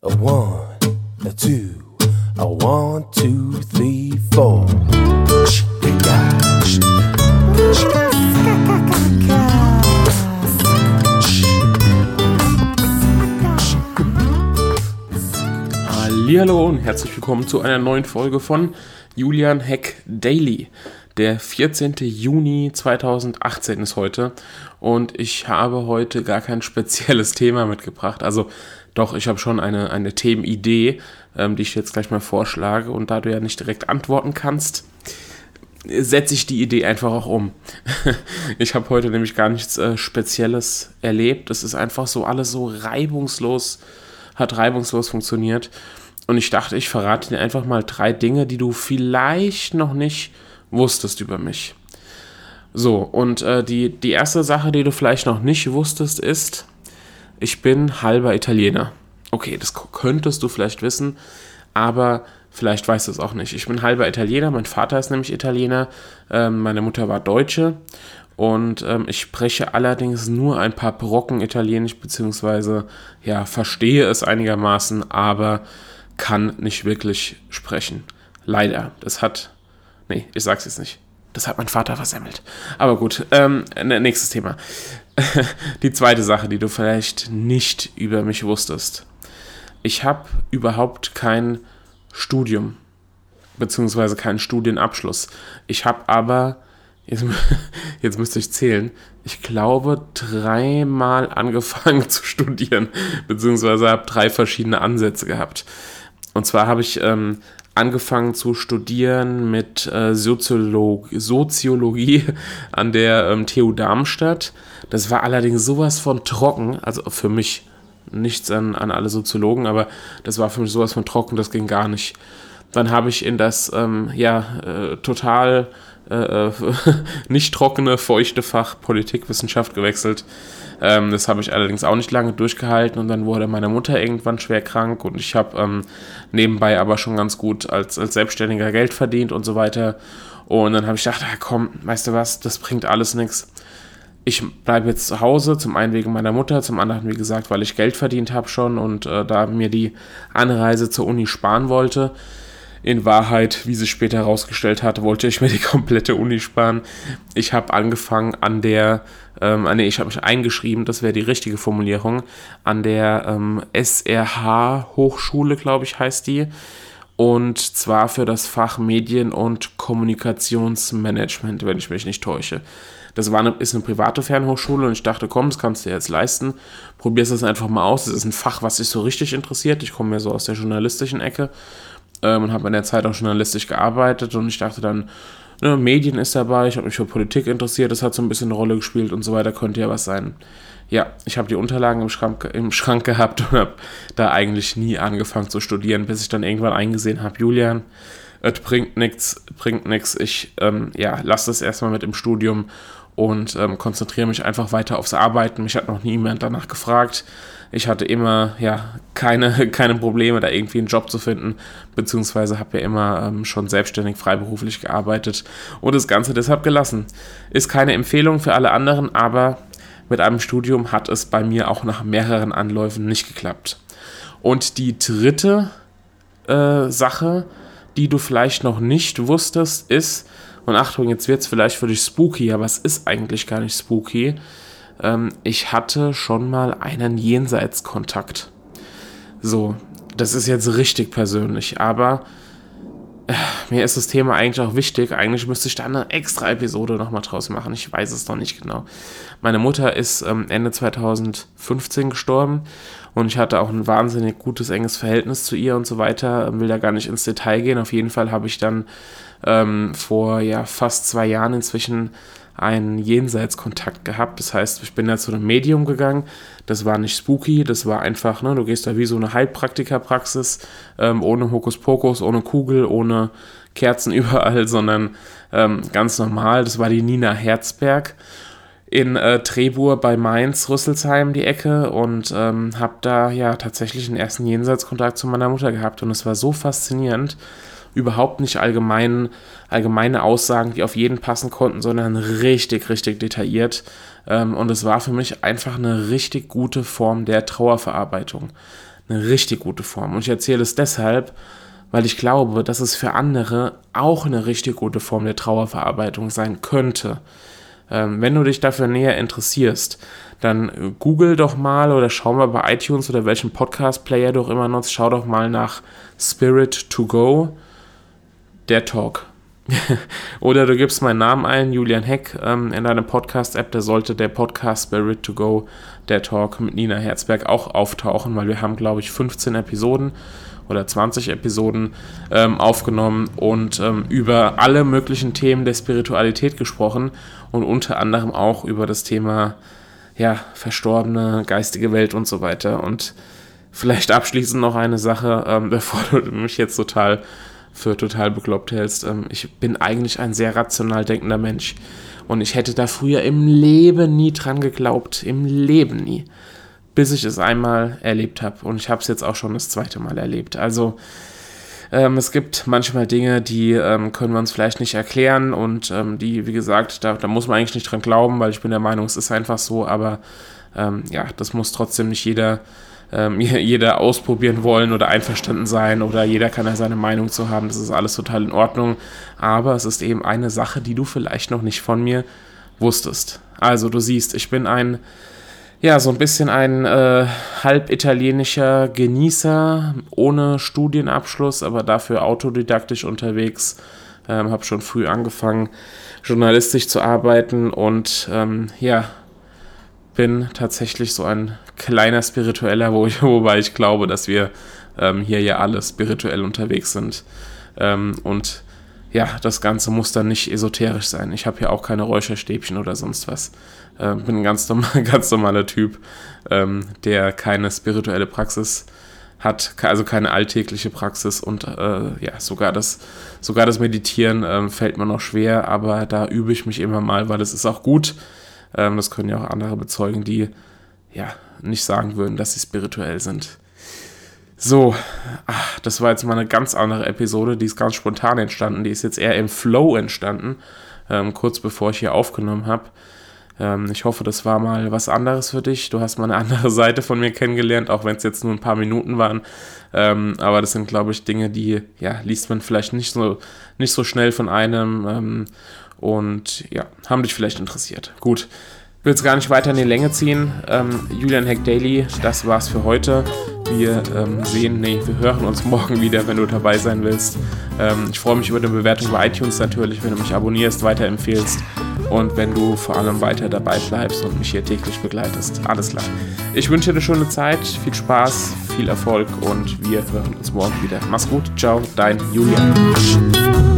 A one, a two, a one, two, three, four. Hallo und herzlich willkommen zu einer neuen Folge von Julian Heck Daily. Der 14. Juni 2018 ist heute und ich habe heute gar kein spezielles Thema mitgebracht. Also doch, ich habe schon eine, eine Themenidee, ähm, die ich jetzt gleich mal vorschlage und da du ja nicht direkt antworten kannst, setze ich die Idee einfach auch um. ich habe heute nämlich gar nichts äh, Spezielles erlebt. Es ist einfach so alles so reibungslos, hat reibungslos funktioniert. Und ich dachte, ich verrate dir einfach mal drei Dinge, die du vielleicht noch nicht wusstest über mich. So, und äh, die, die erste Sache, die du vielleicht noch nicht wusstest, ist, ich bin halber Italiener. Okay, das könntest du vielleicht wissen, aber vielleicht weißt du es auch nicht. Ich bin halber Italiener, mein Vater ist nämlich Italiener, ähm, meine Mutter war Deutsche und ähm, ich spreche allerdings nur ein paar Brocken Italienisch, beziehungsweise ja, verstehe es einigermaßen, aber kann nicht wirklich sprechen. Leider. Das hat Nee, ich sag's jetzt nicht. Das hat mein Vater versemmelt. Aber gut, ähm, nächstes Thema. die zweite Sache, die du vielleicht nicht über mich wusstest. Ich habe überhaupt kein Studium, beziehungsweise keinen Studienabschluss. Ich habe aber, jetzt, jetzt müsste ich zählen, ich glaube, dreimal angefangen zu studieren, beziehungsweise habe drei verschiedene Ansätze gehabt. Und zwar habe ich ähm, angefangen zu studieren mit äh, Soziolog Soziologie an der ähm, TU Darmstadt. Das war allerdings sowas von trocken, also für mich nichts an, an alle Soziologen, aber das war für mich sowas von trocken, das ging gar nicht. Dann habe ich in das ähm, ja äh, total äh, nicht trockene, feuchte Fach Politikwissenschaft gewechselt. Ähm, das habe ich allerdings auch nicht lange durchgehalten und dann wurde meine Mutter irgendwann schwer krank und ich habe ähm, nebenbei aber schon ganz gut als, als Selbstständiger Geld verdient und so weiter. Und dann habe ich gedacht, ah, komm, weißt du was, das bringt alles nichts. Ich bleibe jetzt zu Hause, zum einen wegen meiner Mutter, zum anderen, wie gesagt, weil ich Geld verdient habe schon und äh, da mir die Anreise zur Uni sparen wollte. In Wahrheit, wie sich später herausgestellt hat, wollte ich mir die komplette Uni sparen. Ich habe angefangen an der, ähm, nee, ich habe mich eingeschrieben, das wäre die richtige Formulierung, an der ähm, SRH Hochschule, glaube ich, heißt die. Und zwar für das Fach Medien- und Kommunikationsmanagement, wenn ich mich nicht täusche. Das war eine, ist eine private Fernhochschule und ich dachte, komm, das kannst du dir jetzt leisten. Probierst es einfach mal aus. Das ist ein Fach, was dich so richtig interessiert. Ich komme ja so aus der journalistischen Ecke ähm, und habe in der Zeit auch journalistisch gearbeitet und ich dachte dann, ne, Medien ist dabei, ich habe mich für Politik interessiert, das hat so ein bisschen eine Rolle gespielt und so weiter, könnte ja was sein. Ja, ich habe die Unterlagen im Schrank, im Schrank gehabt und habe da eigentlich nie angefangen zu studieren, bis ich dann irgendwann eingesehen habe, Julian, es bringt nichts, bringt nichts, ich ähm, ja, lasse das erstmal mit im Studium und ähm, konzentriere mich einfach weiter aufs Arbeiten. Mich hat noch niemand danach gefragt. Ich hatte immer ja keine, keine Probleme, da irgendwie einen Job zu finden, beziehungsweise habe ja immer ähm, schon selbstständig, freiberuflich gearbeitet und das Ganze deshalb gelassen. Ist keine Empfehlung für alle anderen, aber mit einem Studium hat es bei mir auch nach mehreren Anläufen nicht geklappt. Und die dritte äh, Sache, die du vielleicht noch nicht wusstest, ist, und Achtung, jetzt wird es vielleicht für dich spooky, aber es ist eigentlich gar nicht spooky. Ähm, ich hatte schon mal einen Jenseitskontakt. So, das ist jetzt richtig persönlich, aber äh, mir ist das Thema eigentlich auch wichtig. Eigentlich müsste ich da eine extra Episode nochmal draus machen. Ich weiß es noch nicht genau. Meine Mutter ist ähm, Ende 2015 gestorben und ich hatte auch ein wahnsinnig gutes, enges Verhältnis zu ihr und so weiter. Will da gar nicht ins Detail gehen. Auf jeden Fall habe ich dann ähm, vor ja fast zwei Jahren inzwischen einen Jenseitskontakt gehabt. Das heißt, ich bin da zu einem Medium gegangen. Das war nicht spooky, das war einfach, ne, du gehst da wie so eine Heilpraktikerpraxis, ähm, ohne Hokuspokus, ohne Kugel, ohne Kerzen überall, sondern ähm, ganz normal. Das war die Nina Herzberg in äh, Trebur bei Mainz, Rüsselsheim, die Ecke und ähm, habe da ja tatsächlich einen ersten Jenseitskontakt zu meiner Mutter gehabt und es war so faszinierend überhaupt nicht allgemein, allgemeine Aussagen, die auf jeden passen konnten, sondern richtig, richtig detailliert. Ähm, und es war für mich einfach eine richtig gute Form der Trauerverarbeitung. eine richtig gute Form. Und ich erzähle es deshalb, weil ich glaube, dass es für andere auch eine richtig gute Form der Trauerverarbeitung sein könnte. Ähm, wenn du dich dafür näher interessierst, dann google doch mal oder schau mal bei iTunes oder welchen Podcast-Player du auch immer nutzt, schau doch mal nach Spirit to Go, der Talk. oder du gibst meinen Namen ein, Julian Heck, ähm, in deine Podcast-App, da sollte der Podcast Spirit to Go, der Talk mit Nina Herzberg auch auftauchen, weil wir haben, glaube ich, 15 Episoden oder 20 Episoden ähm, aufgenommen und ähm, über alle möglichen Themen der Spiritualität gesprochen und unter anderem auch über das Thema ja, verstorbene geistige Welt und so weiter. Und vielleicht abschließend noch eine Sache, ähm, bevor du mich jetzt total für total bekloppt hältst. Ähm, ich bin eigentlich ein sehr rational denkender Mensch. Und ich hätte da früher im Leben nie dran geglaubt. Im Leben nie bis ich es einmal erlebt habe. Und ich habe es jetzt auch schon das zweite Mal erlebt. Also ähm, es gibt manchmal Dinge, die ähm, können wir uns vielleicht nicht erklären und ähm, die, wie gesagt, da, da, muss man eigentlich nicht dran glauben, weil ich bin der Meinung, es ist einfach so. Aber ähm, ja, das muss trotzdem nicht jeder ähm, jeder ausprobieren wollen oder einverstanden sein oder jeder kann ja seine Meinung zu haben. Das ist alles total in Ordnung. Aber es ist eben eine Sache, die du vielleicht noch nicht von mir wusstest. Also du siehst, ich bin ein ja, so ein bisschen ein äh, halb italienischer Genießer, ohne Studienabschluss, aber dafür autodidaktisch unterwegs. Ähm, habe schon früh angefangen, journalistisch zu arbeiten und ähm, ja, bin tatsächlich so ein kleiner Spiritueller, wo wobei ich glaube, dass wir ähm, hier ja alle spirituell unterwegs sind. Ähm, und ja, das Ganze muss dann nicht esoterisch sein. Ich habe hier auch keine Räucherstäbchen oder sonst was. Äh, bin ein ganz, normal, ganz normaler Typ, ähm, der keine spirituelle Praxis hat, also keine alltägliche Praxis und äh, ja, sogar das, sogar das Meditieren ähm, fällt mir noch schwer, aber da übe ich mich immer mal, weil es ist auch gut. Ähm, das können ja auch andere bezeugen, die ja nicht sagen würden, dass sie spirituell sind. So, ach, das war jetzt mal eine ganz andere Episode, die ist ganz spontan entstanden, die ist jetzt eher im Flow entstanden, ähm, kurz bevor ich hier aufgenommen habe. Ähm, ich hoffe, das war mal was anderes für dich. Du hast mal eine andere Seite von mir kennengelernt, auch wenn es jetzt nur ein paar Minuten waren. Ähm, aber das sind, glaube ich, Dinge, die ja, liest man vielleicht nicht so, nicht so schnell von einem. Und ja, haben dich vielleicht interessiert. Gut. Will es gar nicht weiter in die Länge ziehen. Ähm, Julian Heck Daily, das war's für heute. Wir ähm, sehen, nee, wir hören uns morgen wieder, wenn du dabei sein willst. Ähm, ich freue mich über eine Bewertung bei iTunes natürlich, wenn du mich abonnierst, weiterempfehlst und wenn du vor allem weiter dabei bleibst und mich hier täglich begleitest. Alles klar. Ich wünsche dir eine schöne Zeit, viel Spaß, viel Erfolg und wir hören uns morgen wieder. Mach's gut, ciao, dein Julian.